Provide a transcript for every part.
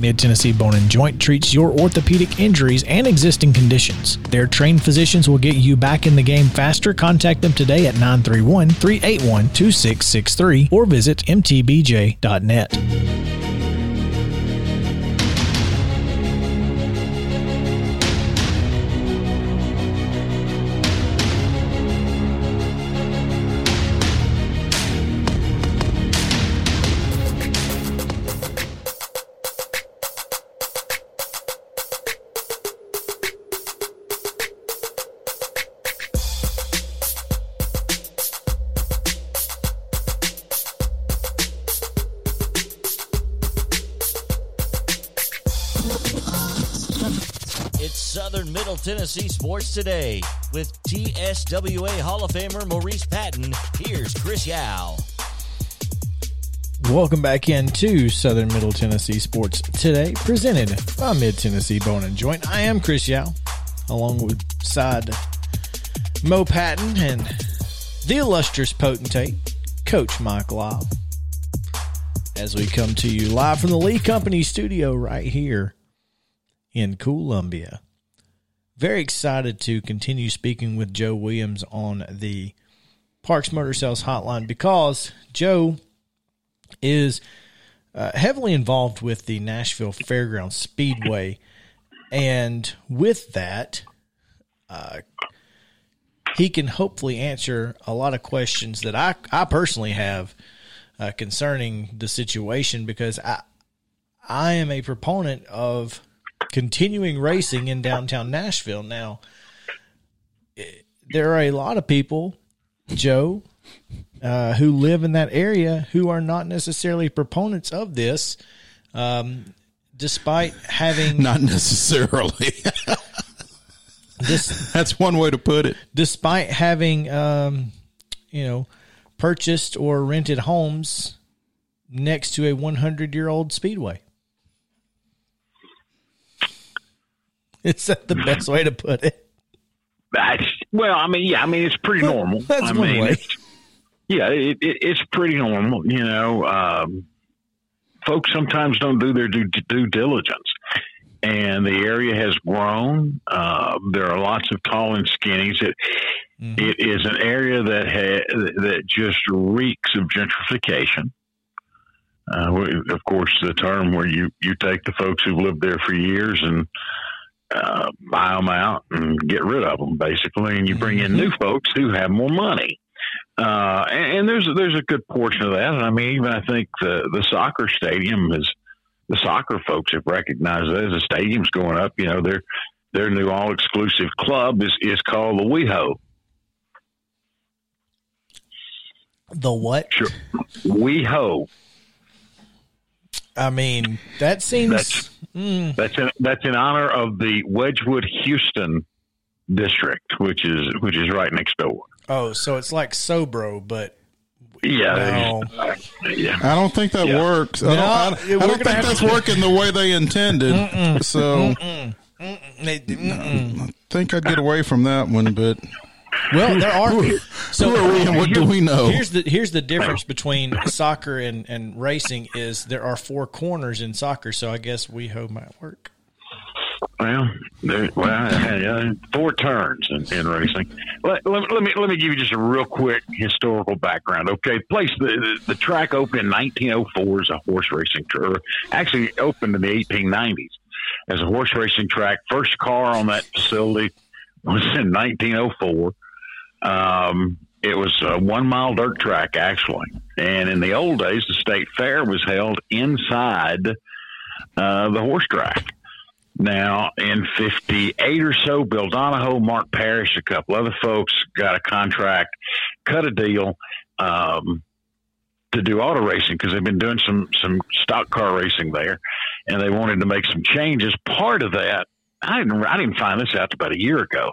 Mid Tennessee Bone and Joint treats your orthopedic injuries and existing conditions. Their trained physicians will get you back in the game faster. Contact them today at 931 381 2663 or visit mtbj.net. Tennessee Sports Today with TSWA Hall of Famer Maurice Patton. Here's Chris Yao. Welcome back into Southern Middle Tennessee Sports Today, presented by Mid Tennessee Bone and Joint. I am Chris Yao, along with side Mo Patton and the illustrious potentate, Coach Mike Lyle. As we come to you live from the Lee Company studio right here in Columbia. Very excited to continue speaking with Joe Williams on the Parks Motor Sales Hotline because Joe is uh, heavily involved with the Nashville Fairgrounds Speedway. And with that, uh, he can hopefully answer a lot of questions that I, I personally have uh, concerning the situation because I, I am a proponent of continuing racing in downtown Nashville. Now, there are a lot of people, Joe, uh, who live in that area who are not necessarily proponents of this, um, despite having Not necessarily. this, That's one way to put it. despite having, um, you know, purchased or rented homes next to a 100 year old speedway. Is that the best way to put it? That's, well, I mean, yeah, I mean, it's pretty normal. That's I one mean, way. it's- yeah, it, it, it's pretty normal. You know, um, folks sometimes don't do their due, due diligence, and the area has grown. Uh, there are lots of tall and skinnies. It, Mhm. it is an area that ha- that just reeks of gentrification. Uh, of course, the term where you, you take the folks who've lived there for years and uh, buy them out and get rid of them, basically, and you bring in new folks who have more money. Uh, and, and there's there's a good portion of that. And I mean, even I think the the soccer stadium is the soccer folks have recognized that as the stadium's going up. You know, their their new all exclusive club is is called the WeHo. The what? Sure, WeHo. I mean, that seems. That's- mm, That's in, that's in honor of the Wedgewood Houston district, which is which is right next door. oh, so it's like Sobro, but Yeah, no. yeah. I don't think that Yeah. works. I No, don't, I, I don't think that's to- working the way they intended. So Mm-mm, mm-mm. I think I'd get away from that one. But Well, there are. who, So who are we and what do we know? Here's the here's the difference between soccer and, and racing is there are four corners in soccer, so I guess WeHo might work. Well, there, well, yeah, uh, four turns in, in racing. Let, let, let me let me give you just a real quick historical background. Okay, place the the, the track opened in 1904 as a horse racing track. Actually, opened in the 1890s as a horse racing track. First car on that facility was in 1904. Um, it was a one mile dirt track actually, and in the old days, the state fair was held inside uh, the horse track. Now, in 58 or so, Bill Donahoe, Mark Parrish, a couple other folks got a contract, cut a deal um, to do auto racing because they've been doing some, some stock car racing there and they wanted to make some changes. Part of that, I didn't, I didn't find this out about a year ago,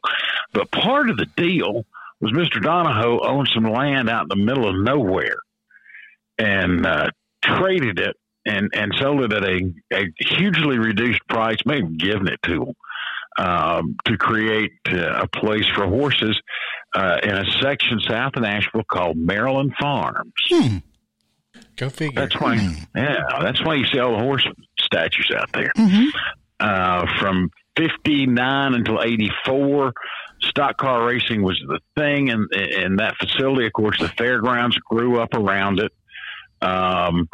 but part of the deal was Mr. Donahoe owned some land out in the middle of nowhere. And uh, traded it and and sold it at a, a hugely reduced price, maybe given it to them um, to create uh, a place for horses uh, in a section south of Nashville called Maryland Farms. Hmm. Go figure. That's why, yeah, that's why you see all the horse statues out there. Uh, from '59 until '84, stock car racing was the thing, and in that facility, of course, the fairgrounds grew up around it. Um,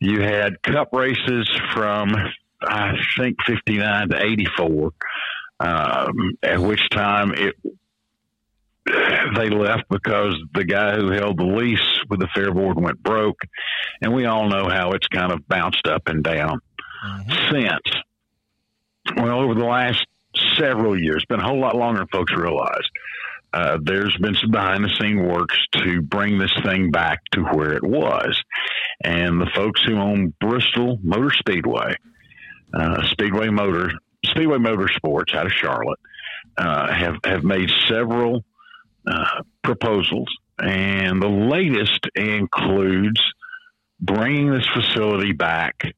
you had cup races from I think '59 to '84, um, at which time it they left because the guy who held the lease with the fair board went broke, and we all know how it's kind of bounced up and down since. Well, over the last several years, been a whole lot longer than folks realize. Uh, there's been some behind the scene works to bring this thing back to where it was. And the folks who own Bristol Motor Speedway, uh, Speedway Motor, Speedway Motorsports out of Charlotte, uh, have, have made several uh, proposals. And the latest includes bringing this facility back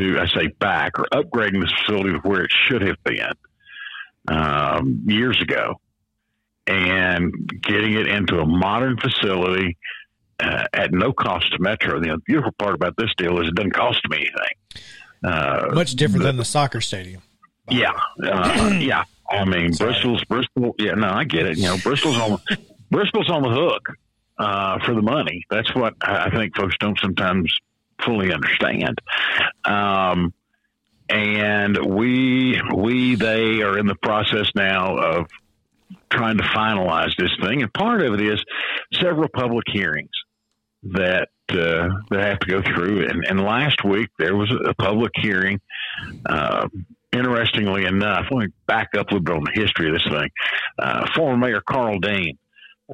to, I say back, or upgrading this facility to where it should have been um, years ago and getting it into a modern facility uh, at no cost to Metro. The beautiful part about this deal is it doesn't cost me anything. Uh, Much different than the soccer stadium. yeah, uh, yeah. I mean, Sorry. Bristol's Bristol. Yeah, no, I get it. You know, Bristol's on Bristol's on the hook uh, for the money. That's what I think folks don't sometimes fully understand. Um, and we we they are in the process now of trying to finalize this thing, and part of it is several public hearings that uh, that have to go through. And, and last week there was a public hearing. Uh, interestingly enough, let me back up a little bit on the history of this thing. Uh, former Mayor Karl Dean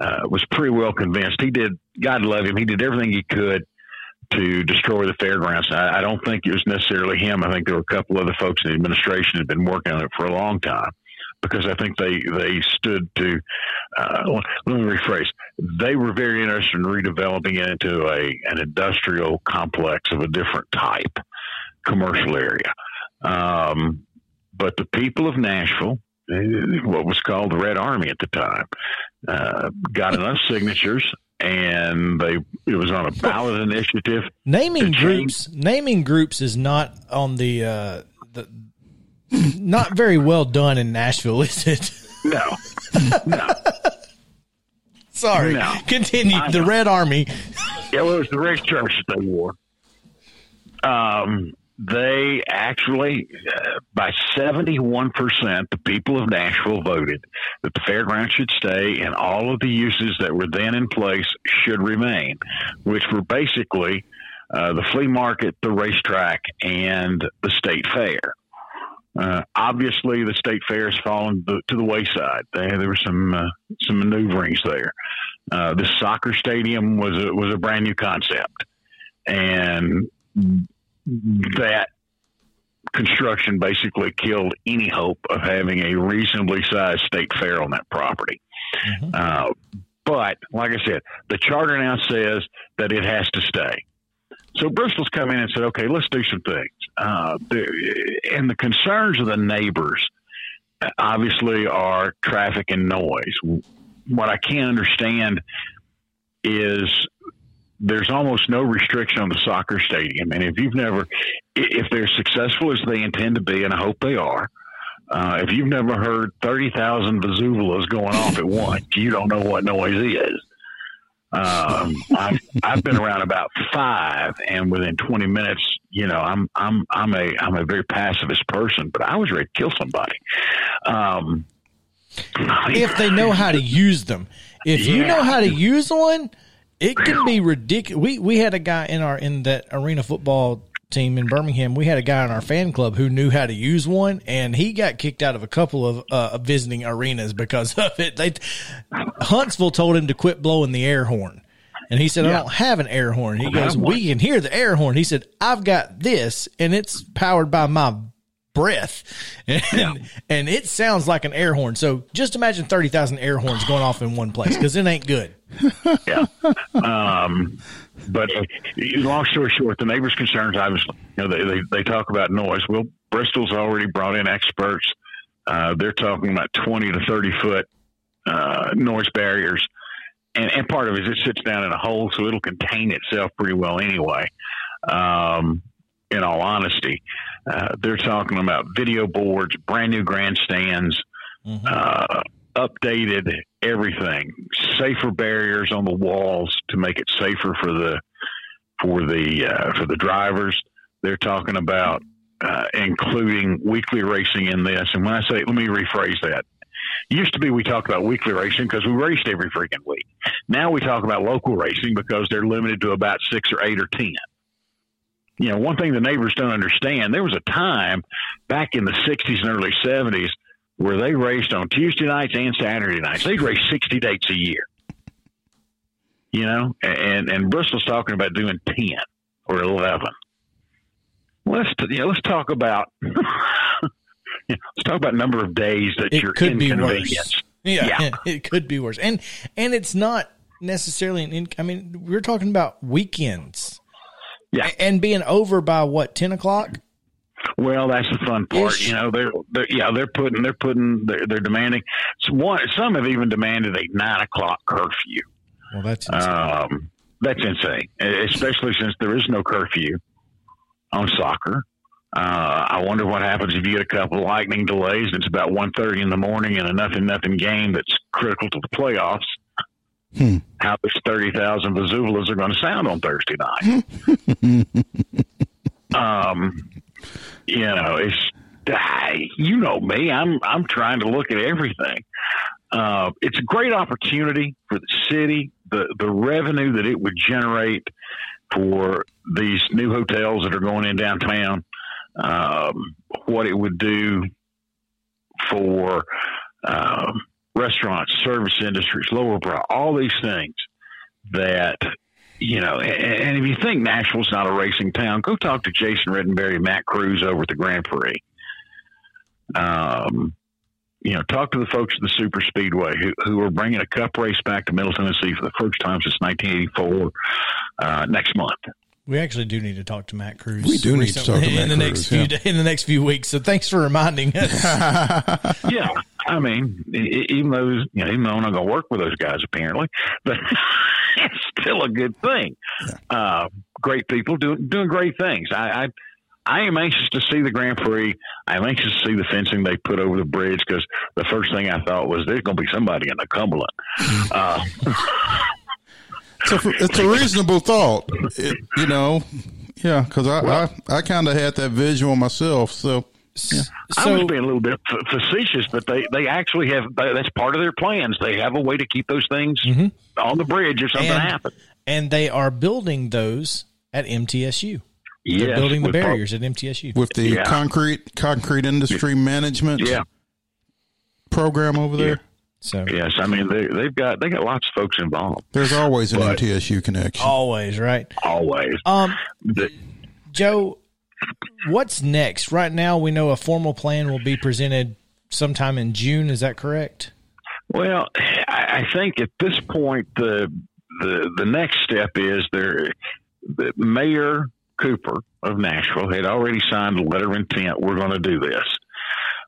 uh, was pretty well convinced. He did, God love him, he did everything he could to destroy the fairgrounds. I, I don't think it was necessarily him. I think there were a couple other folks in the administration had been working on it for a long time because I think they they stood to. Uh, let me rephrase. They were very interested in redeveloping it into a an industrial complex of a different type, commercial area. Um, but the people of Nashville, uh, what was called the Red Army at the time, uh, got enough signatures. And they, it was on a ballot initiative. Naming groups, naming groups is not on the uh, the not very well done in Nashville, is it? No, no. Sorry. No. Continue. I The know. Red Army. Yeah, well, it was the Red shirts that they wore. Um, they actually, uh, by 71%, the people of Nashville voted that the fairground should stay and all of the uses that were then in place should remain, which were basically uh, the flea market, the racetrack, and the state fair. Uh, obviously, the state fair has fallen to, the wayside. There, were some uh, some maneuverings there. Uh, this soccer stadium was a, was a brand new concept, and that construction basically killed any hope of having a reasonably sized state fair on that property. Uh, but like I said, the charter now says that it has to stay. So Bristol's come in and said, okay, let's do some things. Uh, and the concerns of the neighbors uh, obviously are traffic and noise. What I can't understand is there's almost no restriction on the soccer stadium. And if you've never, if they're successful as they intend to be, and I hope they are, uh, if you've never heard 30,000 Vuvuzelas going off at once, you don't know what noise is. Um, I've, I've been around about five, and within 20 minutes, you know, I'm I'm I'm a I'm a very pacifist person, but I was ready to kill somebody. Um, If they know how to use them. If you know how to use one, it can be ridiculous. We we had a guy in our in that arena football team in Birmingham. We had a guy in our fan club who knew how to use one, and he got kicked out of a couple of uh, visiting arenas because of it. They Huntsville told him to quit blowing the air horn. And he said, I Yeah. don't have an air horn. He goes. We can hear the air horn. He said, I've got this, and it's powered by my breath. And, and it sounds like an air horn. So just imagine 30,000 air horns going off in one place because it ain't good. yeah. Um, but uh, long story short, the neighbors' concerns, obviously, you know, they, they, they talk about noise. Well, Bristol's already brought in experts. Uh, they're talking about 20 to 30 foot uh, noise barriers. And, and part of it is it sits down in a hole, so it'll contain itself pretty well anyway. Um, in all honesty, uh, they're talking about video boards, brand new grandstands, Mm-hmm. uh, updated everything, safer barriers on the walls to make it safer for the for the uh, for the drivers. They're talking about uh, including weekly racing in this. And when I say, let me rephrase that. Used to be we talked about weekly racing because we raced every freaking week. Now we talk about local racing because they're limited to about six or eight or ten. You know, one thing the neighbors don't understand, there was a time back in the 60s and early 70s where they raced on Tuesday nights and Saturday nights. They'd race 60 dates a year. You know, and and Bristol's talking about doing 10 or 11. Let's you know, let's talk about let's talk about number of days that It you're could be inconvenienced. worse. Yeah, Yeah. it could be worse. And and it's not necessarily an in, I mean, we're talking about weekends. Yeah. And being over by what, ten o'clock? Well, that's the fun part. Ish. You know, they're, they're yeah, they're putting they're putting they're, they're demanding. So one, some have even demanded a nine o'clock curfew. Well that's insane. Um, that's insane, especially since there is no curfew on soccer. Uh, I wonder what happens if you get a couple of lightning delays. and It's about 1.30 in the morning in a nothing nothing game that's critical to the playoffs. Hmm. How those thirty thousand Vazulas are going to sound on Thursday night? um, you know, it's you know me. I'm I'm trying to look at everything. Uh, it's a great opportunity for the city. The the revenue that it would generate for these new hotels that are going in downtown. Um, what it would do for um, restaurants, service industries, Lower Broad, all these things that you know. And, and if you think Nashville's not a racing town, go talk to Jason Rittenberry, Matt Cruz over at the Grand Prix. Um, you know, talk to the folks at the Super Speedway who, who are bringing a cup race back to Middle Tennessee for the first time since 1984 uh, next month. we actually do need to talk to Matt Cruz. We do need to talk to Matt in Matt the next few yeah. da- in the next few weeks. So thanks for reminding us. yeah, I mean, even though you know, even though I'm not going to work with those guys apparently, but it's still a good thing. Uh, great people doing doing great things. I, I I am anxious to see the Grand Prix. I'm anxious to see the fencing they put over the bridge because the first thing I thought was there's going to be somebody in the Cumberland. Uh, It's a, it's a reasonable thought, it, you know. Yeah, because I, I, I kind of had that visual myself. So I was so being a little bit f- facetious, but they, they actually have that's part of their plans. They have a way to keep those things on the bridge if something and, happens. and they are building those at MTSU. They're building the with pro- barriers at MTSU. with the Yeah. concrete concrete industry management Yeah. program over there, So Yes, I mean they they've got they got lots of folks involved. there's always an But- MTSU connection. always right. Always. Um, The- Joe, what's next? Right now, we know a formal plan will be presented sometime in June. Is that correct? well, I, think at this point the the the next step is there. The Mayor Cooper of Nashville had already signed a letter of intent. We're going to do this.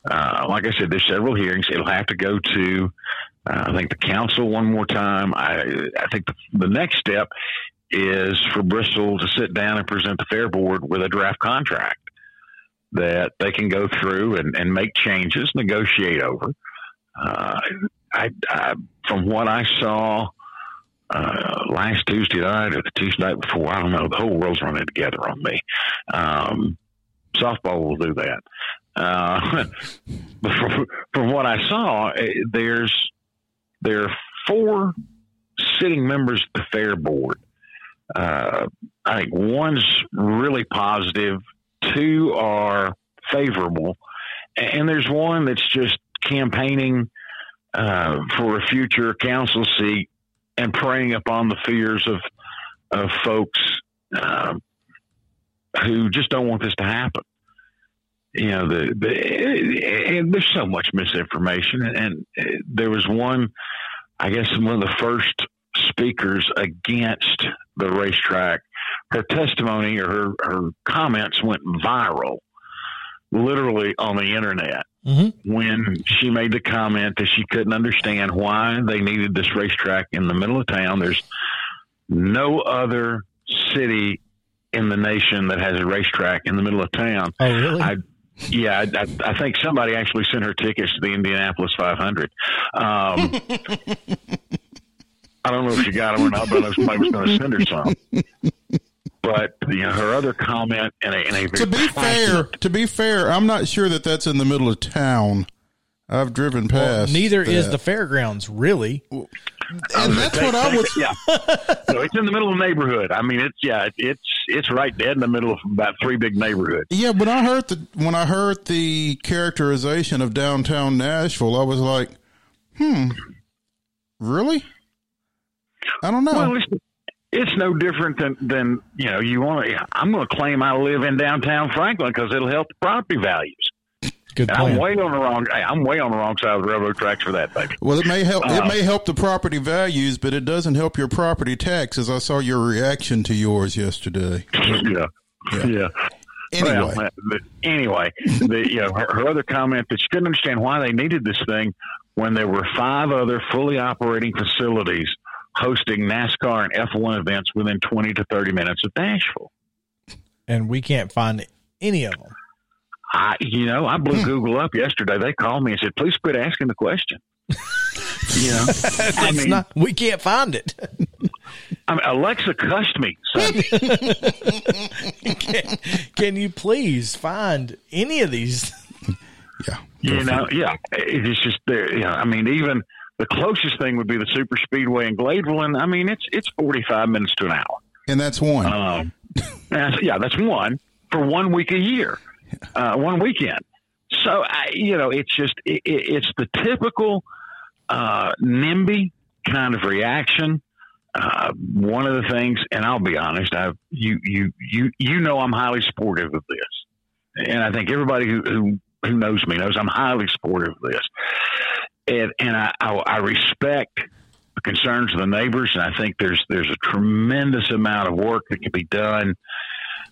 Uh, like I said, there's several hearings. It'll have to go to, uh, I think, the council one more time. I, I think the, the next step is for Bristol to sit down and present the Fair Board with a draft contract that they can go through and, and make changes, negotiate over. Uh, I, I, from what I saw uh, last Tuesday night or the Tuesday night before, I don't know. The whole world's running together on me. Um, softball will do that. Uh, from, from what I saw, eh, there's there are four sitting members of the fair board. Uh, I think one's really positive, two are favorable, and there's one that's just campaigning uh, for a future council seat and preying upon the fears of of folks um, who just don't want this to happen. You know, the, the and there's so much misinformation, and, and there was one, I guess, one of the first speakers against the racetrack. Her testimony or her, her comments went viral, literally on the internet. Mm-hmm. When she made the comment that she couldn't understand why they needed this racetrack in the middle of town, there's no other city in the nation that has a racetrack in the middle of town. Oh, really? I, yeah, I, I, I think somebody actually sent her tickets to the Indianapolis 500. Um, I don't know if she got them or not, but I know somebody was going to send her some. But you know, her other comment in a, in a To be fair, to be fair, I'm not sure that that's in the middle of town. I've driven Well, past. neither is the fairgrounds, really. and that's what I was. yeah. So it's in the middle of the neighborhood. I mean, it's yeah, it's it's right dead in the middle of about three big neighborhoods. Yeah, when I heard the when I heard the characterization of downtown Nashville, I was like, hmm, really? I don't know. Well, it's, it's no different than than you know. You want to? I'm going to claim I live in downtown Franklin because it'll help the property values. I'm way on the wrong. I'm way on the wrong side of the railroad tracks for that, baby. Well, it may help. Uh, it may help the property values, but it doesn't help your property taxes. I saw your reaction to yours yesterday. yeah. Yeah. Yeah. Anyway, Well, uh, anyway, the, you know, her, her other comment that she couldn't understand why they needed this thing when there were five other fully operating facilities hosting NASCAR and F1 events within 20 to 30 minutes of Nashville. And we can't find any of them. I, you know, I blew hmm. Google up yesterday. They called me and said, "Please quit asking the question." you know, I mean, not, we can't find it. I mean, Alexa cussed me. So, can, can you please find any of these? yeah, you know, yeah, it's just there. You know, I mean, even the closest thing would be the super speedway in Gladeville, and I mean, it's it's forty five minutes to an hour. and that's one. Um, that's, yeah, that's one for one week a year, uh, one weekend. So I, you know, it's just it, it, it's the typical uh, NIMBY kind of reaction. Uh, one of the things, and I'll be honest, I you you you you know I'm highly supportive of this, and I think everybody who who, who knows me knows I'm highly supportive of this, and and I, I, I respect the concerns of the neighbors, and I think there's there's a tremendous amount of work that can be done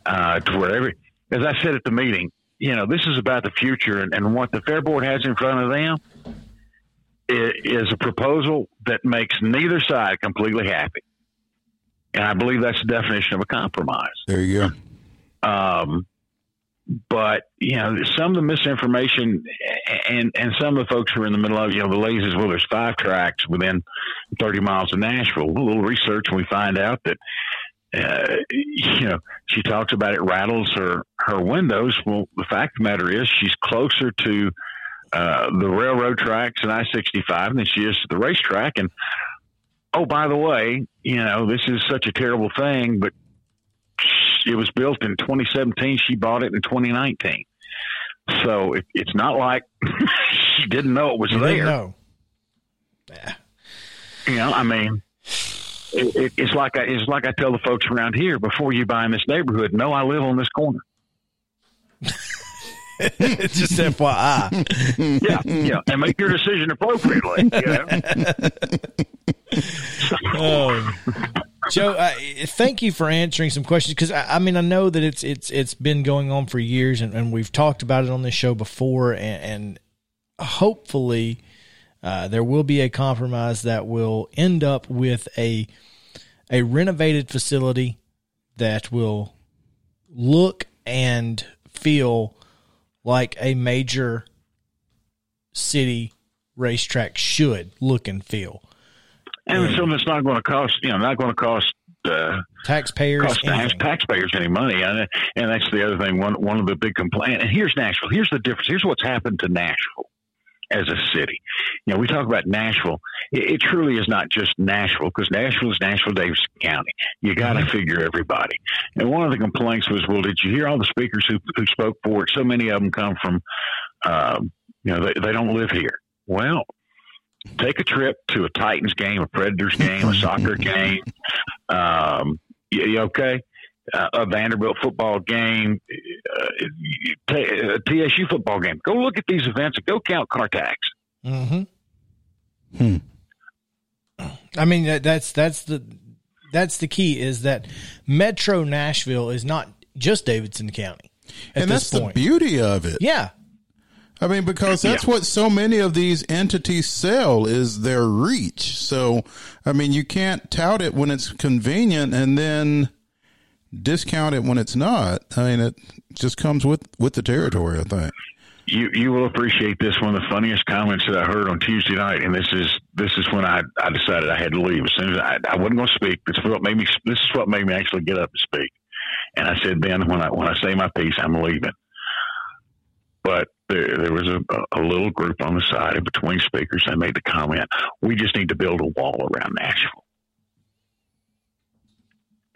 uh, to where every, as I said at the meeting, you know, this is about the future, and, and what the Fair Board has in front of them is a proposal that makes neither side completely happy, and I believe that's the definition of a compromise. there you go. Um, but you know, some of the misinformation and and some of the folks who are in the middle of you know the ladies well, there's five tracks within 30 miles of Nashville. A little research, and we find out that uh, you know she talks about it rattles her her windows. Well, the fact of the matter is she's closer to uh, the railroad tracks and I-65 than she is to the racetrack. And oh, by the way, you know this is such a terrible thing, but it was built in 2017. She bought it in 2019. So it, it's not like she didn't know it was You there. know. You know, I mean, it, it, it's like I, it's like I tell the folks around here before you buy in this neighborhood. No, I live on this corner. It's just FYI. Yeah, yeah, and make your decision appropriately. You know? Oh. Joe, uh, thank you for answering some questions because I, I mean I know that it's it's it's been going on for years and, and we've talked about it on this show before and, and hopefully uh, there will be a compromise that will end up with a a renovated facility that will look and feel like a major city racetrack should look and feel. And it's something that's not going to cost, you know, not going to cost. Uh, Taxpayers, cost anything. taxpayers any money, and, and that's the other thing. One one of the big complaints. And here's Nashville. Here's the difference. Here's what's happened to Nashville as a city. You know, we talk about Nashville. It, it truly is not just Nashville because Nashville is Nashville Davis County. You got to figure everybody. And one of the complaints was, well, did you hear all the speakers who who spoke for it? So many of them come from, um, you know, they, they don't live here. Well, take a trip to a Titans game, a Predators game, a soccer game. Um, you, you okay? Uh, a Vanderbilt football game, uh, t- a TSU football game. Go look at these events and go count car tax. Mm-hmm. Hmm. I mean, that, that's that's the that's the key is that Metro Nashville is not just Davidson County. At and this that's point. the beauty of it. Yeah, I mean, because that's Yeah. what so many of these entities sell is their reach. So, I mean, you can't tout it when it's convenient and then discount it when it's not. I mean, it just comes with with the territory. I think. You you will appreciate this. One of the funniest comments that I heard on Tuesday night, and this is this is when I, I decided I had to leave. As soon as I, I wasn't going to speak, this is what made me this is what made me actually get up and speak. And I said, Ben, when I when I say my piece, I'm leaving. But there, there was a, a little group on the side in between speakers. They made the comment, "We just need to build a wall around Nashville."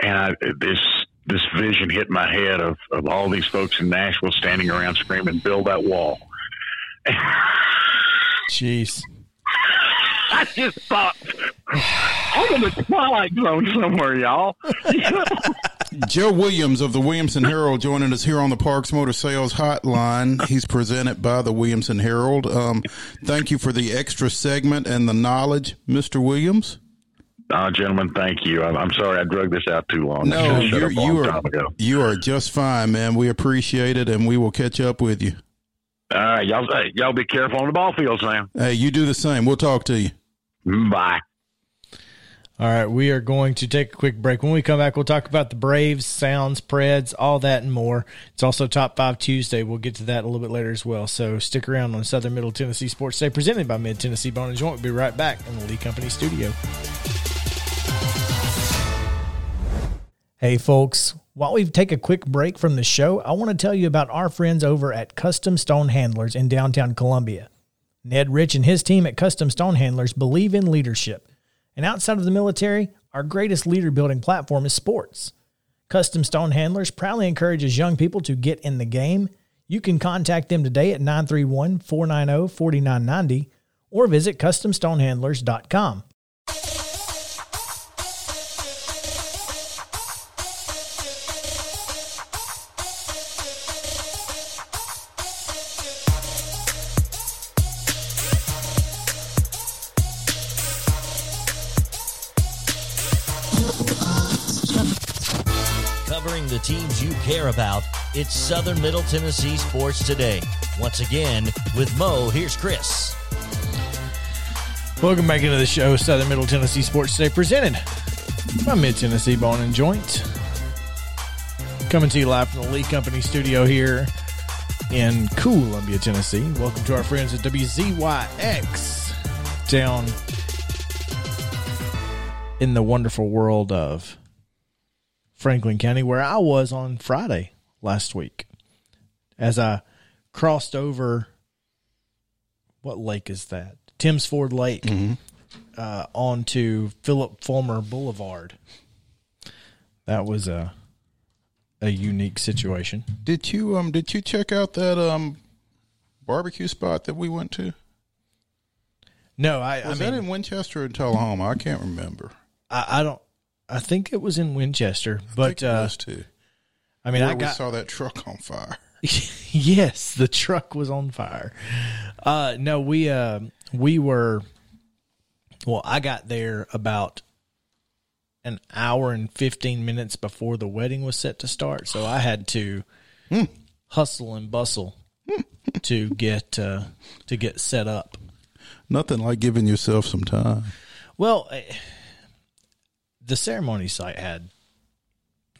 And I, this this vision hit my head of, of all these folks in Nashville standing around screaming, "Build that wall!" jeez. I just thought I'm in the twilight zone somewhere, y'all. Joe Williams of the Williamson Herald joining us here on the Parks Motor Sales Hotline. He's presented by the Williamson Herald. Um, thank you for the extra segment and the knowledge, Mr. Williams. Uh, gentlemen, thank you. I'm, I'm sorry I drug this out too long. No, you're, long you are you are just fine, man. We appreciate it, and we will catch up with you. All right, y'all, y'all be careful on the ball fields now. Hey, you do the same. We'll talk to you. Bye. All right, we are going to take a quick break. When we come back, we'll talk about the Braves, Sounds, Preds, all that and more. It's also Top 5 Tuesday. We'll get to that a little bit later as well. So stick around on Southern Middle Tennessee Sports Day, presented by Mid Tennessee Bone and Joint. We'll be right back in the Lee Company studio. Hey, folks. While we take a quick break from the show, I want to tell you about our friends over at Custom Stone Handlers in downtown Columbia. Ned Rich and his team at Custom Stone Handlers believe in leadership. And outside of the military, our greatest leader building platform is sports. Custom Stone Handlers proudly encourages young people to get in the game. You can contact them today at 931 490 4990 or visit CustomStonehandlers.com. care about, it's Southern Middle Tennessee Sports Today. Once again, with Mo, here's Chris. Welcome back into the show, Southern Middle Tennessee Sports Today, presented by Mid Tennessee Bone and Joint. Coming to you live from the Lee Company studio here in Columbia, Tennessee. Welcome to our friends at WZYX down in the wonderful world of Franklin County, where I was on Friday last week as I crossed over. What lake is that? Tim's Ford Lake uh, onto Phillip Fulmer Boulevard. That was a a unique situation. Did you um did you check out that um barbecue spot that we went to? No, I, I Was mean, that in Winchester or Tullahoma? I can't remember. I, I don't. I think it was in Winchester, I but it uh, too. I mean, Where I we got saw that truck on fire. yes, the truck was on fire. Uh, no, we uh, we were. Well, I got there about an hour and fifteen minutes before the wedding was set to start, so I had to hustle and bustle to get uh, to get set up. Nothing like giving yourself some time. Well, the ceremony site had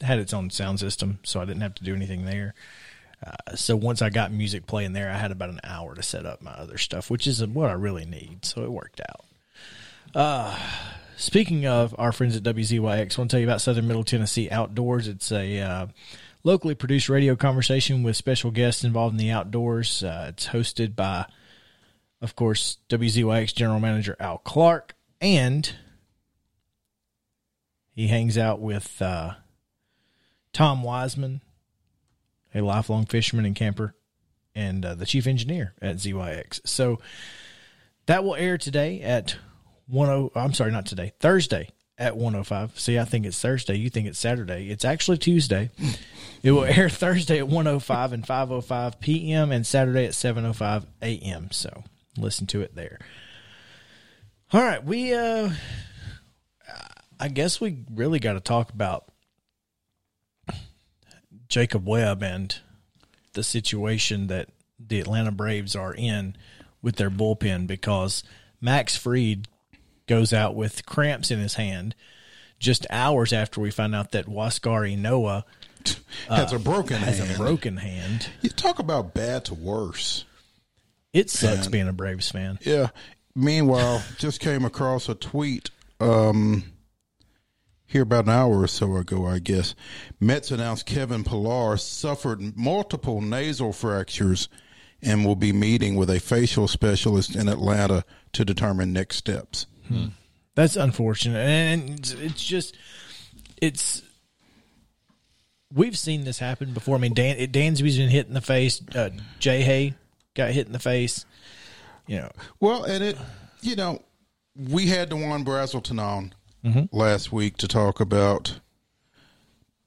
had its own sound system, so I didn't have to do anything there. Uh, so once I got music playing there, I had about an hour to set up my other stuff, which is what I really need. So it worked out. Uh, speaking of our friends at WZYX, I want to tell you about Southern Middle Tennessee Outdoors. It's a uh, locally produced radio conversation with special guests involved in the outdoors. Uh, it's hosted by, of course, WZYX General Manager Al Clark, and he hangs out with uh, Tom Wiseman, a lifelong fisherman and camper, and uh, the chief engineer at ZYX. So that will air today at 10. I'm sorry, not today, Thursday at 105. See, I think it's Thursday. You think it's Saturday. It's actually Tuesday. It will air Thursday at 105 and 505 p.m. and Saturday at 705 a.m. So listen to it there. All right, we uh I guess we really got to talk about Jacob Webb and the situation that the Atlanta Braves are in with their bullpen because Max Fried goes out with cramps in his hand just hours after we find out that Huascar Ynoa has a broken has hand. a broken hand. You talk about bad to worse. It sucks Man. being a Braves fan. Yeah. Meanwhile, just came across a tweet um, here about an hour or so ago, I guess. Mets announced Kevin Pillar suffered multiple nasal fractures and will be meeting with a facial specialist in Atlanta to determine next steps. That's unfortunate, and it's- it's just it's. We've seen this happen before. I mean, Dan Dansby's been hit in the face. Uh, J-Hey got hit in the face. You know, Well, and it, you know, we had the Dewon Brazelton on Mm-hmm. last week to talk about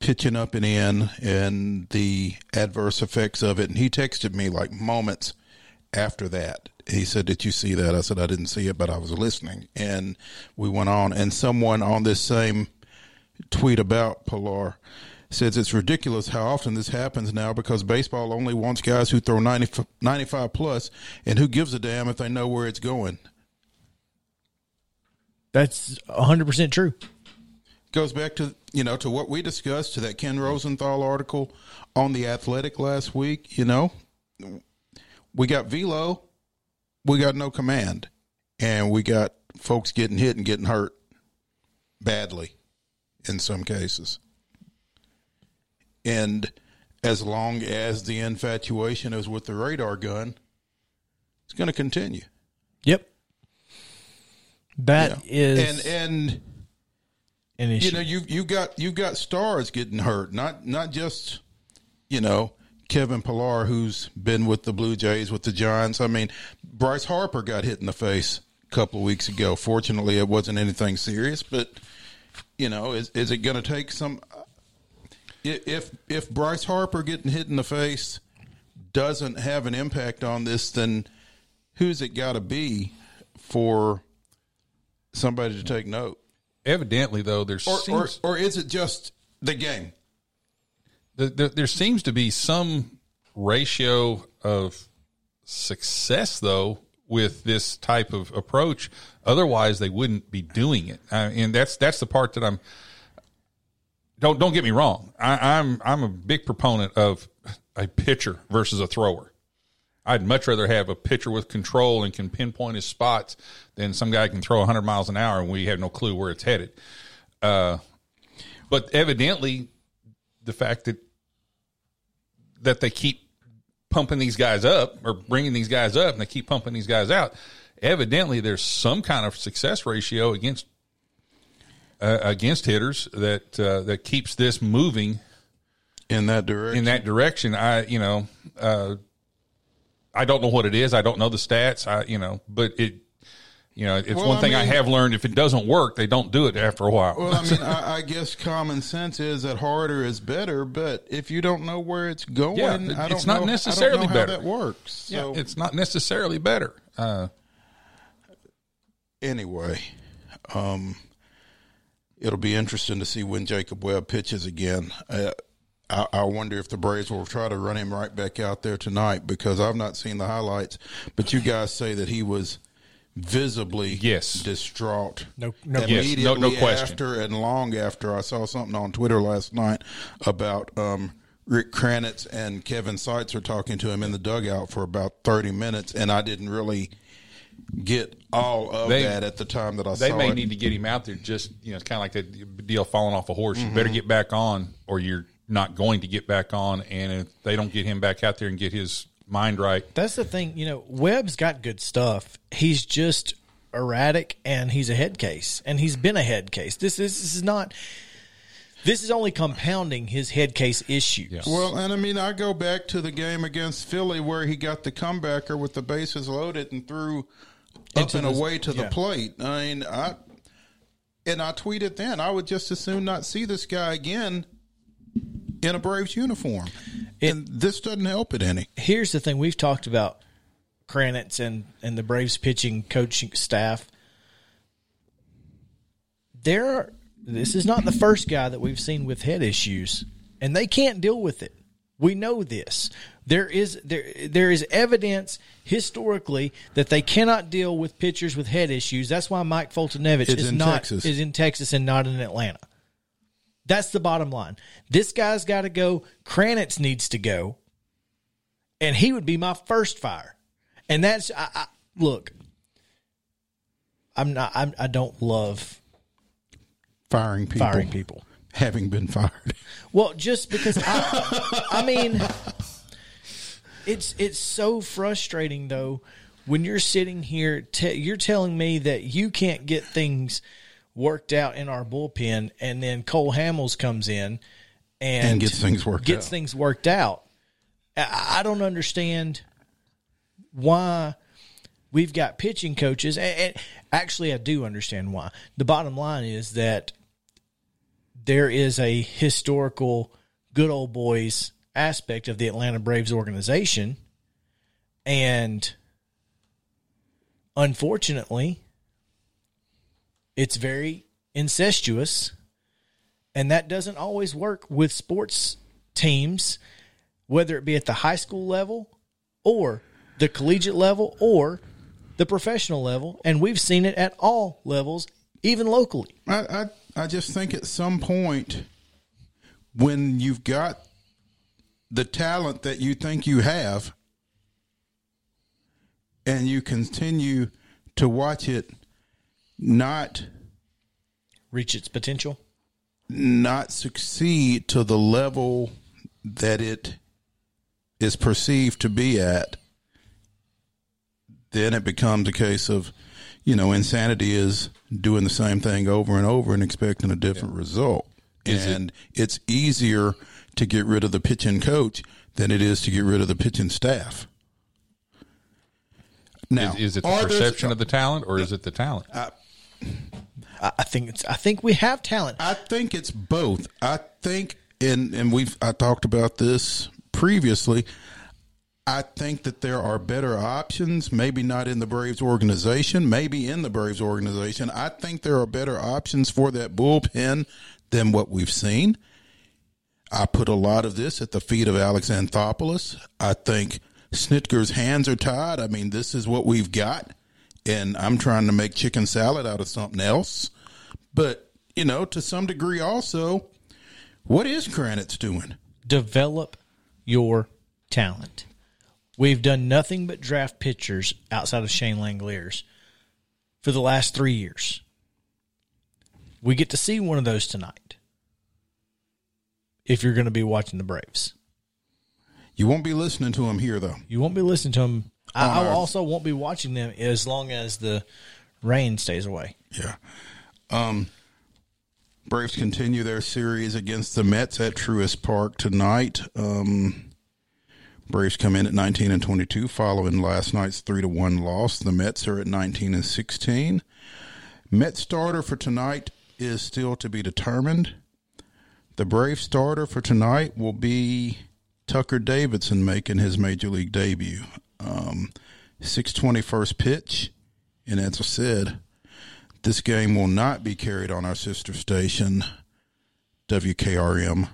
pitching up and in and the adverse effects of it. And he texted me like moments after that. He said, Did you see that? I said, I didn't see it, but I was listening. And we went on. And someone on this same tweet about Pillar says it's ridiculous how often this happens now because baseball only wants guys who throw 90, 95 plus and who gives a damn if they know where it's going. That's hundred percent true. Goes back to you know to what we discussed to that Ken Rosenthal article on the Athletic last week. You know, we got velo, we got no command, and we got folks getting hit and getting hurt badly in some cases. And as long as the infatuation is with the radar gun, it's going to continue. Yep, That Yeah. is and and an issue. you know you you got you got stars getting hurt, not not just you know Kevin Pillar who's been with the Blue Jays with the Giants. I mean, Bryce Harper got hit in the face a couple of weeks ago. Fortunately, it wasn't anything serious, but you know, is is it going to take some? If if Bryce Harper getting hit in the face doesn't have an impact on this, then who's it got to be for somebody to take note? Evidently, though, there's or, or, seems or is it just the game? there, there, there seems to be some ratio of success, though, with this type of approach. Otherwise, they wouldn't be doing it, uh, and that's that's the part that I'm. Don't don't get me wrong. I, I'm I'm a big proponent of a pitcher versus a thrower. I'd much rather have a pitcher with control and can pinpoint his spots than some guy can throw 100 miles an hour and we have no clue where it's headed. Uh, but evidently, the fact that that they keep pumping these guys up or bringing these guys up and they keep pumping these guys out, evidently there's some kind of success ratio against uh, against hitters that uh, that keeps this moving In that direction. in that direction. I, you know, uh, I don't know what it is. I don't know the stats. I, you know, but it, you know, it's Well, one thing I mean- have learned. If it doesn't work, they don't do it after a while. well, I mean, I, I guess common sense is that harder is better, but if you don't know where it's going, Yeah, I don't it's know, not I necessarily know how better. that works. So it's not necessarily better. Uh, anyway, um, it'll be interesting to see when Jacob Webb pitches again. Uh, I, I wonder if the Braves will try to run him right back out there tonight because I've not seen the highlights. But you guys say that he was visibly Yes. distraught. No- no question. Yes, no- no Immediately question. after and long after, I saw something on Twitter last night about um, Rick Kranitz and Kevin Seitzer talking to him in the dugout for about thirty minutes, and I didn't really get all of They- that at the time that I saw. It. They may it. need to get him out there. Just you know, it's kind of like that deal falling off a horse. You better get back on, or you're not going to get back on. And if they don't get him back out there and get his mind right, That's the thing, you know, Webb's got good stuff. He's just erratic and he's a head case. And he's been a head case. This is this is not this is only compounding his head case issues. Well, and I mean, I go back to the game against Philly where he got the comebacker with the bases loaded and threw up Into and the- away to the plate. I mean, I and I tweeted then I would just as soon not see this guy again in a Braves uniform. and this doesn't help it any. Here's the thing we've talked about Kranitz and, and the Braves pitching coaching staff. There this is not the first guy that we've seen with head issues, and they can't deal with it. We know this. There is there there is evidence historically that they cannot deal with pitchers with head issues. That's why Mike Foltynewicz It's is in not Texas. is in Texas and not in Atlanta. That's the bottom line. This guy's got to go. Kranitz needs to go, and he would be my first fire. And that's I, I, look. I'm not. I'm, I don't love Firing people. firing people. Having been fired. Well, just because I, I mean, it's it's so frustrating though when you're sitting here. Te- you're telling me that you can't get things worked out in our bullpen, and then Cole Hamels comes in and, And gets things worked gets out. things worked out. I, I don't understand why we've got pitching coaches. And, and actually, I do understand why. The bottom line is that there is a historical good old boys aspect of the Atlanta Braves organization. And unfortunately, it's very incestuous. And that doesn't always work with sports teams, whether it be at the high school level or the collegiate level or the professional level. And we've seen it at all levels, even locally. I, I I just think at some point when you've got the talent that you think you have and you continue to watch it not Reach its potential. not succeed to the level that it is perceived to be at, then it becomes a case of, you know, insanity is doing the same thing over and over and expecting a different result. and it's easier to get rid of the pitching coach than it is to get rid of the pitching staff. Now, Is, is it the perception of the talent or is it the talent? I, I think it's. I think we have talent. I think it's both. I think, and and we've I talked about this previously. I think that there are better options. Maybe not in the Braves organization. Maybe in the Braves organization. I think there are better options for that bullpen than what we've seen. I put a lot of this at the feet of Alex Anthopoulos. I think Snitker's hands are tied. I mean, this is what we've got, and I'm trying to make chicken salad out of something else. But you know, to some degree, also, what is Kranitz doing? Develop your talent. We've done nothing but draft pitchers outside of Shane Langeliers for the last three years. We get to see one of those tonight. If you're going to be watching the Braves, You won't be listening to him here, though. you won't be listening to them. I, I also won't be watching them as long as the rain stays away. Yeah. Um, Braves continue their series against the Mets at Truist Park tonight. Um, Braves come in at 19 and 22 following last night's 3 to 1 loss. The Mets are at 19 and 16. Met starter for tonight is still to be determined. The Brave starter for tonight will be Tucker Davidson making his major league debut. Um, 620 first pitch. And as I said, this game will not be carried on our sister station, WKRM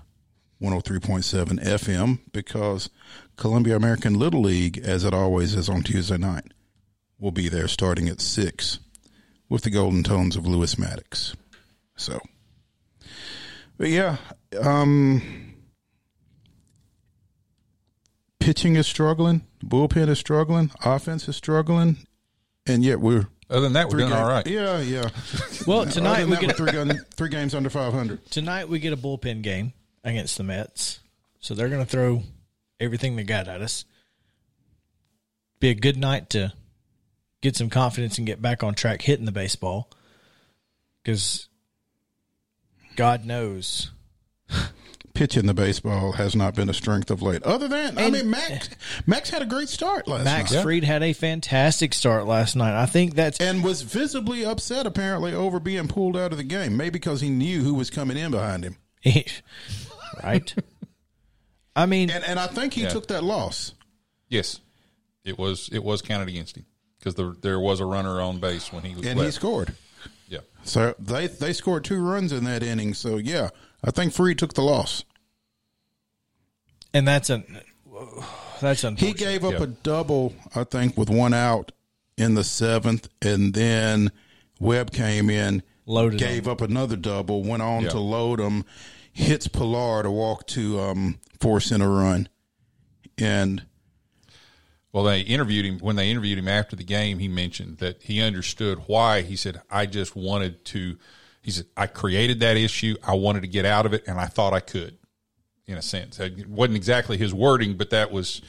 103.7 FM, because Columbia American Little League, as it always is on Tuesday night, will be there starting at 6 with the golden tones of Lewis Maddox. So, but yeah, um, pitching is struggling, bullpen is struggling, offense is struggling, and yet we're Other than that, we're three doing all ga- right. Yeah, yeah. Well, tonight we get three, gun, three games under 500. tonight we get a bullpen game against the Mets. So they're going to throw everything they got at us. Be a good night to get some confidence and get back on track hitting the baseball. Because God knows. Pitching the baseball has not been a strength of late. Other than, I mean, Max Max had a great start last night. Max night. Fried had a fantastic start last night. I think that's and was visibly upset apparently over being pulled out of the game. Maybe because he knew who was coming in behind him. right. I mean, And and I think he Yeah. took that loss. Yes, it was it was counted against him because the, there was a runner on base when he was And he scored. Yeah. So they they scored two runs in that inning. So yeah, I think Fried took the loss. And that's a that's unfortunate. He gave up Yeah. a double, I think, with one out in the seventh, and then Webb came in, Loaded gave up another double, went on Yeah. to load him, hits Pillar to walk to um, force in a run, and Well, they interviewed him when they interviewed him after the game. He mentioned that he understood why. He said, "I just wanted to." He said, "I created that issue. I wanted to get out of it, and I thought I could." In a sense, it wasn't exactly his wording, but that was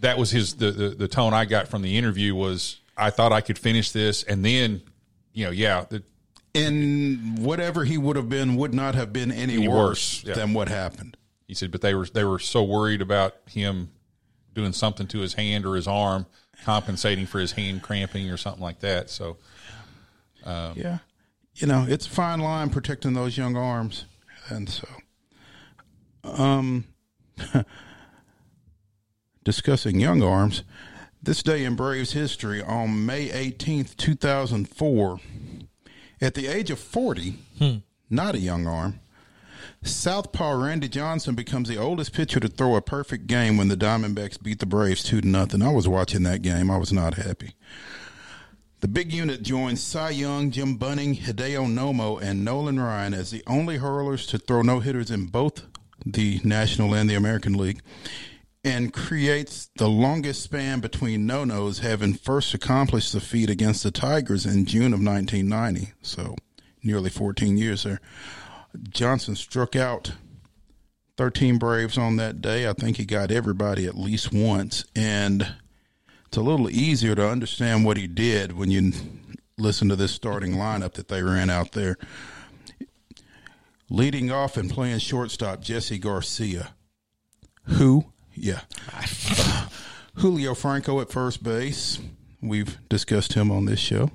that was his the, the the tone I got from the interview was I thought I could finish this, and then you know, yeah, the, and whatever he would have been would not have been any, Any worse, worse, yeah. than what happened. he said, but they were they were so worried about him doing something to his hand or his arm, compensating for his hand cramping or something like that. So um, Yeah, you know, it's a fine line protecting those young arms, and so, um, discussing young arms, this day in Braves history on May eighteenth, two thousand four, at the age of forty, not a young arm. Southpaw Randy Johnson becomes the oldest pitcher to throw a perfect game when the Diamondbacks beat the Braves two to nothing. I was watching that game. I was not happy. The big unit joins Cy Young, Jim Bunning, Hideo Nomo, and Nolan Ryan as the only hurlers to throw no hitters in both the National and the American League, and creates the longest span between no nos, having first accomplished the feat against the Tigers in June of 1990. So nearly 14 years there. Johnson struck out 13 Braves on that day. I think he got everybody at least once. And it's a little easier to understand what he did when you listen to this starting lineup that they ran out there. Leading off and playing shortstop, Jesse Garcia. Who? Yeah. Julio Franco at first base. We've discussed him on this show.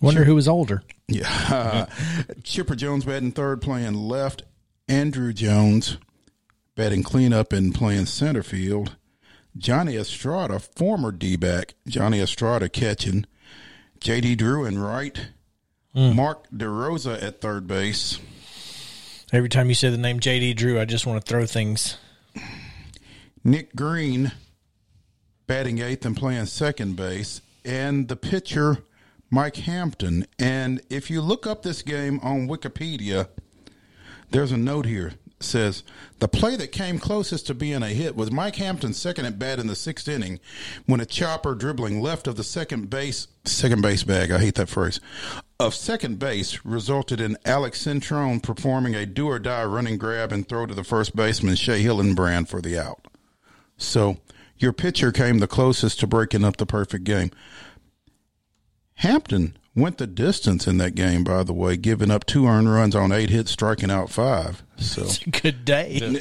Wonder who was older. Yeah. Chipper Jones batting third, playing left. Andruw Jones batting cleanup and playing center field. Johnny Estrada, former D back. Johnny Estrada catching. JD Drew in right. Hmm. Mark DeRosa at third base. Every time you say the name JD Drew, I just want to throw things. Nick Green batting eighth and playing second base, and the pitcher Mike Hampton. And if you look up this game on Wikipedia, there's a note here says the play that came closest to being a hit was Mike Hampton's second at bat in the sixth inning when a chopper dribbling left of the second base second base bag, I hate that phrase, of second base resulted in Alex Cintron performing a do or die running grab and throw to the first baseman Shea Hillenbrand for the out. So your pitcher came the closest to breaking up the perfect game. Hampton went the distance in that game, by the way, giving up two earned runs on eight hits, striking out five. So, It's a good day. and,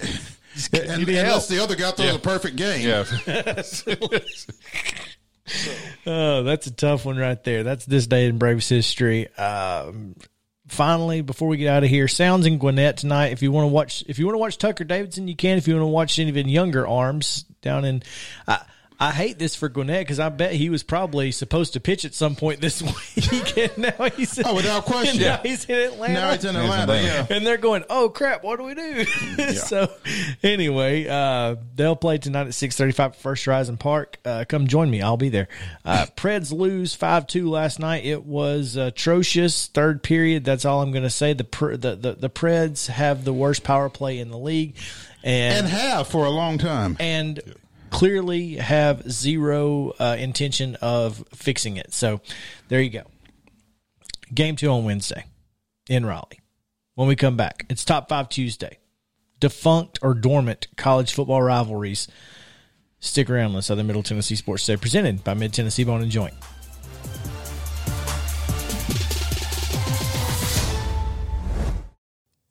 and unless the other guy throws a perfect game, yeah, Oh, that's a tough one right there. That's this day in Braves history. Um, finally, before we get out of here, Sounds in Gwinnett tonight. If you want to watch, if you want to watch Tucker Davidson, you can. If you want to watch any of the younger arms down in, I, I hate this for Gwinnett because I bet he was probably supposed to pitch at some point this week, and now he's Oh, without question. Now he's in Atlanta. now he's in Atlanta. Atlanta. Yeah. and they're going, "Oh crap, what do we do?" so, anyway, uh, they'll play tonight at six thirty-five at First Horizon Park. Uh, come join me; I'll be there. Uh, Preds lose five two last night. It was atrocious. Third period. That's all I'm going to say. The, Pr- the the the Preds have the worst power play in the league, And have for a long time. and clearly have zero uh, intention of fixing it. So there you go. Game two on Wednesday in Raleigh. When we come back, it's Top Five Tuesday. Defunct or dormant college football rivalries. Stick around on Southern Middle Tennessee Sports Today, presented by Mid Tennessee Bone and Joint.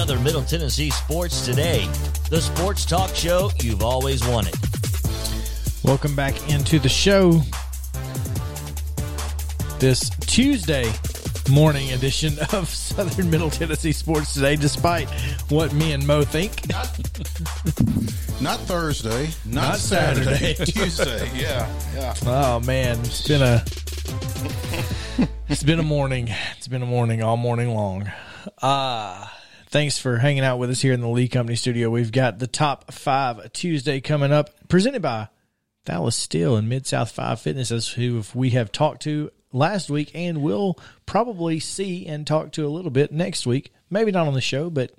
Southern Middle Tennessee Sports Today, the sports talk show you've always wanted. Welcome back into the show. This Tuesday morning edition of Southern Middle Tennessee Sports Today, despite what me and Mo think. Not Thursday, not, Not Saturday, Saturday. Tuesday. Yeah, yeah. Oh man, it's been a it's been a morning. It's been a morning all morning long. Uh thanks for hanging out with us here in the Lee Company studio. We've got the top five Tuesday coming up, presented by Dallas Steel and Mid South Five Fitnesses, who we have talked to last week and will probably see and talk to a little bit next week. Maybe not on the show, but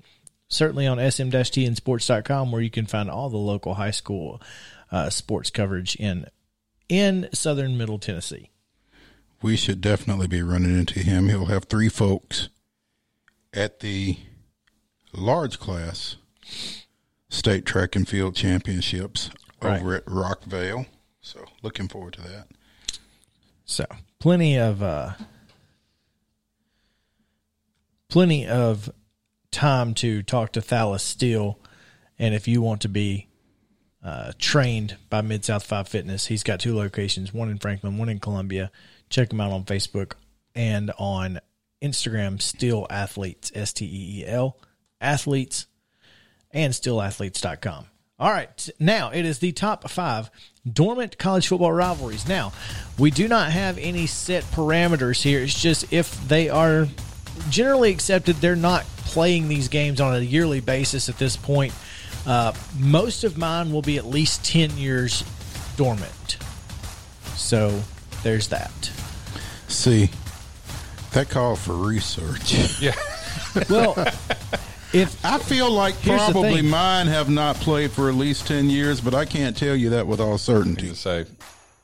certainly on sm-tnsports.com where you can find all the local high school uh, sports coverage in in southern middle Tennessee. We should definitely be running into him. He'll have three folks at the large class state track and field championships Right. over at Rockvale. So looking forward to that. So plenty of uh, plenty of time to talk to Dallas Steele, and if you want to be uh, trained by Mid South Five Fitness, he's got two locations: one in Franklin, one in Columbia. Check him out on Facebook and on Instagram. Steel Athletes, S T E E L Athletes, and steelathletes.com. All right, now it is the top five dormant college football rivalries. Now, we do not have any set parameters here. It's just if they are generally accepted, they're not playing these games on a yearly basis at this point. Uh, most of mine will be at least 10 years dormant. So there's that. See, that call for research. Yeah. Well, if I feel like probably mine have not played for at least 10 years, but I can't tell you that with all certainty. say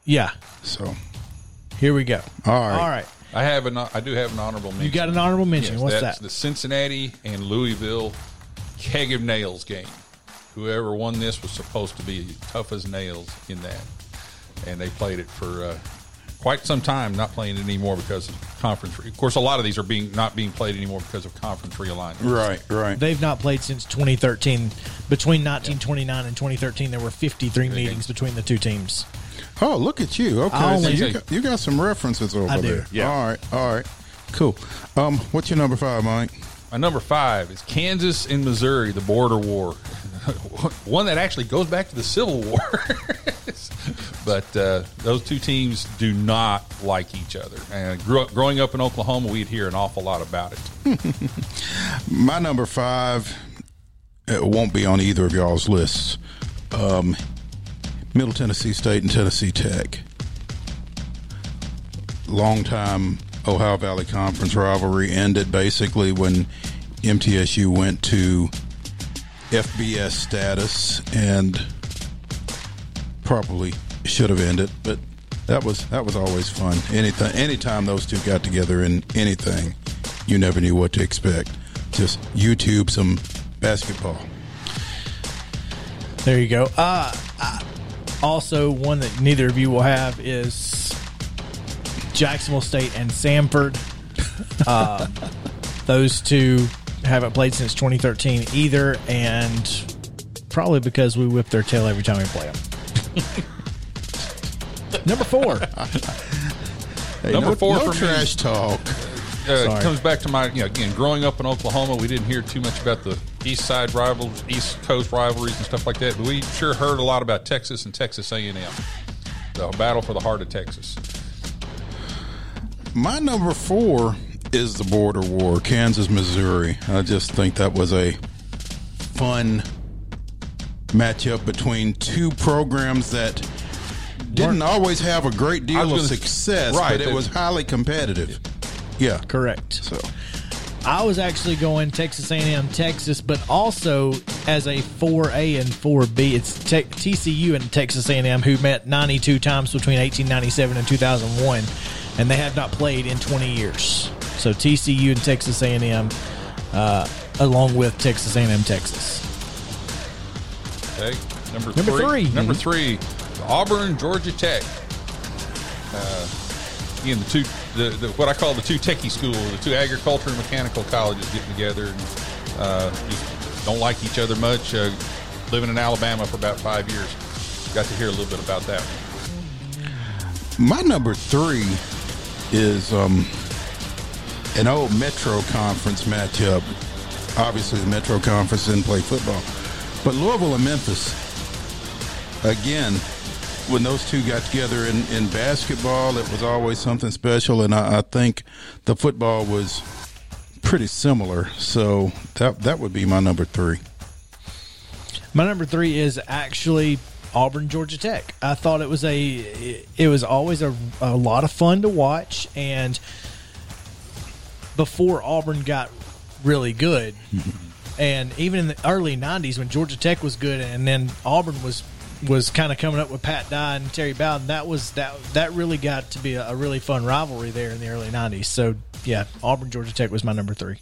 yeah, So, here we go. All right. All right. I have an I do have an honorable mention. You got an honorable mention. Yes, What's that's that? the Cincinnati and Louisville keg of nails game. Whoever won this was supposed to be tough as nails in that, and they played it for uh, quite some time. Not playing it anymore because of conference. Of course, a lot of these are being not being played anymore because of conference realignment. right, right. They've not played since 2013. Between 1929 and 2013, there were 53 meetings between the two teams. Oh, look at you. Okay. I So only- you, got, you got some references over I do. there. Yeah. All right. All right. Cool. Um, what's your number five, Mike? My number five is Kansas and Missouri, the border war. One that actually goes back to the Civil War. but uh, those two teams do not like each other. And grew up, growing up in Oklahoma, we'd hear an awful lot about it. My number five won't be on either of y'all's lists. Um, Middle Tennessee State and Tennessee Tech. Longtime Ohio Valley Conference rivalry ended basically when MTSU went to FBS status and probably should have ended, but that was that was always fun. Anything, anytime those two got together in anything, you never knew what to expect. Just YouTube some basketball. There you go. Uh, uh, also, one that neither of you will have is Jacksonville State and Samford. Um, those two haven't played since 2013 either, and probably because we whip their tail every time we play them. Number four. Hey, Number no, four no for me. trash talk. Uh, it comes back to my, you know, again, growing up in Oklahoma, we didn't hear too much about the East Side rivals, East Coast rivalries, and stuff like that. But we sure heard a lot about Texas and Texas A&M, the battle for the heart of Texas. My number four is the border war, Kansas, Missouri. I just think that was a fun matchup between two programs that didn't always have a great deal of success, right, but it was highly competitive. Yeah. Correct. So I was actually going Texas A&M, Texas, but also as a 4A and 4B. It's te- TCU and Texas A&M who met 92 times between 1897 and 2001, and they have not played in 20 years. So TCU and Texas A&M, uh, along with Texas A&M, Texas. Okay, number, Number three. three. Number three, Auburn, Georgia Tech. Uh, again, the two the, the what I call the two techie schools, the two agriculture and mechanical colleges getting together and uh, just don't like each other much. Uh, living in Alabama for about five years, got to hear a little bit about that. My number three is um, an old Metro Conference matchup. Obviously, the Metro Conference didn't play football, but Louisville and Memphis. Again, when those two got together in, in basketball, it was always something special, and I, I think the football was pretty similar. So that that would be my number three. My number three is actually Auburn Georgia Tech. I thought it was a it was always a, a lot of fun to watch and before Auburn got really good. And even in the early 90s when Georgia Tech was good and then Auburn was was kind of coming up with Pat Dye and Terry Bowden that was that that really got to be a, a really fun rivalry there in the early 90s so yeah Auburn Georgia Tech was my number 3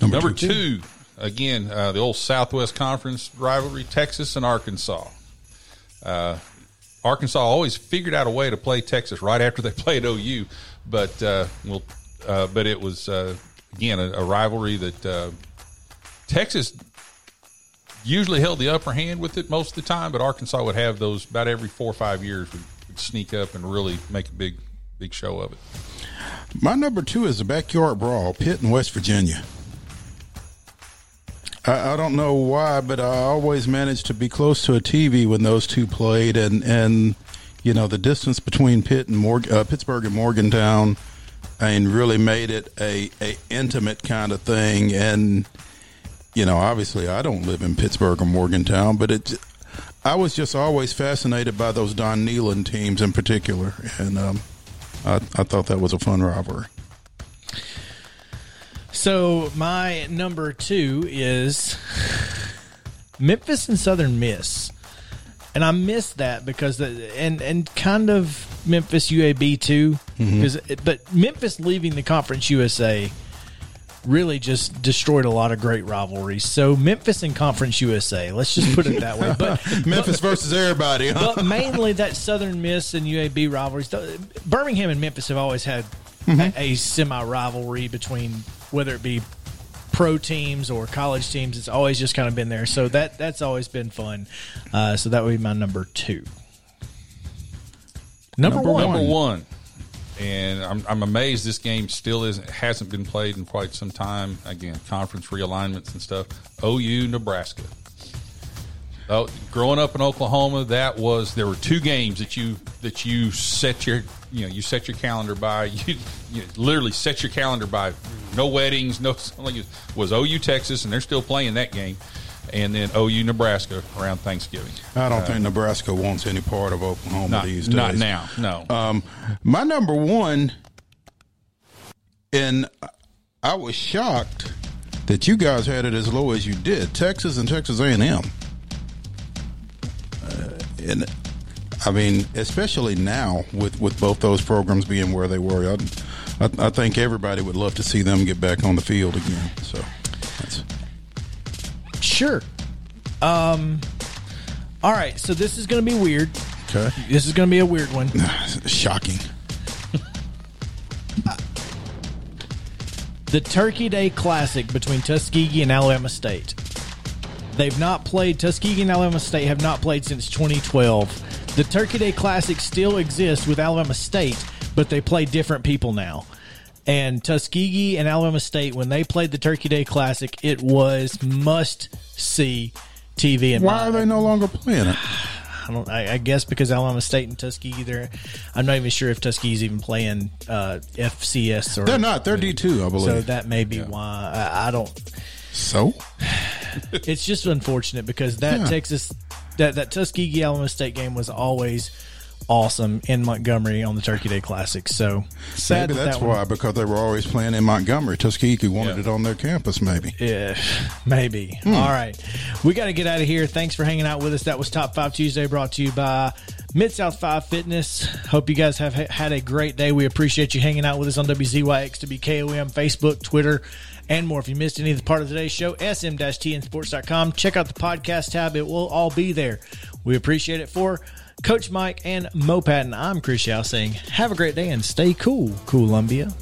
Number two, again, uh, the old Southwest Conference rivalry, Texas and Arkansas. Uh, Arkansas always figured out a way to play Texas right after they played OU, but uh, well, uh, but it was uh, again a, a rivalry that uh, Texas usually held the upper hand with it most of the time, but Arkansas would have those about every four or five years would, would sneak up and really make a big big show of it. My number two is the backyard brawl, Pitt and West Virginia. I, I don't know why, but I always managed to be close to a TV when those two played, and and you know the distance between Pitt and uh, Pittsburgh and Morgantown, and really made it a a intimate kind of thing. And you know, obviously, I don't live in Pittsburgh or Morgantown, but it. I was just always fascinated by those Don Nehlen teams in particular, and um, I, I thought that was a fun rivalry. So my number two is Memphis and Southern Miss, and I miss that because the, and and kind of Memphis UAB too, mm-hmm. because but Memphis leaving the Conference USA really just destroyed a lot of great rivalries. So Memphis and Conference USA, let's just put it that way. But Memphis versus everybody. Huh? but mainly that Southern Miss and UAB rivalries. Birmingham and Memphis have always had mm-hmm. a, a semi rivalry between whether it be pro teams or college teams. It's always just kind of been there. So that that's always been fun. Uh, so that would be my number two. Number, Number one. Number one, and I'm, I'm amazed this game still isn't hasn't been played in quite some time. Again, conference realignments and stuff. OU Nebraska. Oh, growing up in Oklahoma, that was there were two games that you that you set your you know you set your calendar by you, you literally set your calendar by no weddings no something like it was OU Texas and they're still playing that game and then OU Nebraska around Thanksgiving. I don't think Nebraska wants any part of Oklahoma Not, these days. not now, no. Um, my number one, and I was shocked that you guys had it as low as you did. Texas and Texas A and M, Uh, and I mean, especially now with with both those programs being where they were, I, I, I think everybody would love to see them get back on the field again. So that's Sure. Um. All right. So this is going to be weird. okay. This is going to be a weird one. Shocking. the Turkey Day Classic between Tuskegee and Alabama State. They've not played, Tuskegee and Alabama State have not played since 2012. The Turkey Day Classic still exists with Alabama State, but they play different people now. And Tuskegee and Alabama State, when they played the Turkey Day Classic, it was must see TV. And Why are they no longer playing it? I don't. I, I guess because Alabama State and Tuskegee, they're. I'm not even sure if Tuskegee's even playing uh, FCS or. They're not. They're D two, I believe. So that may be why I, I don't. so It's just unfortunate because that Yeah. Texas, that that Tuskegee Alabama State game was always awesome in Montgomery on the Turkey Day Classic. So sad Maybe that that's that why, because they were always playing in Montgomery. Tuskegee wanted Yeah. it on their campus, maybe. Yeah, maybe. Hmm. All right. We got to get out of here. Thanks for hanging out with us. That was Top 5 Tuesday brought to you by Mid South 5 Fitness. Hope you guys have ha- had a great day. We appreciate you hanging out with us on WZYX to be KOM, Facebook, Twitter, and more. If you missed any of the part of today's show, sm-tnsports.com. Check out the podcast tab. It will all be there. We appreciate it for Coach Mike and Mo Patton, I'm Chris Yao saying, have a great day and stay cool, Columbia.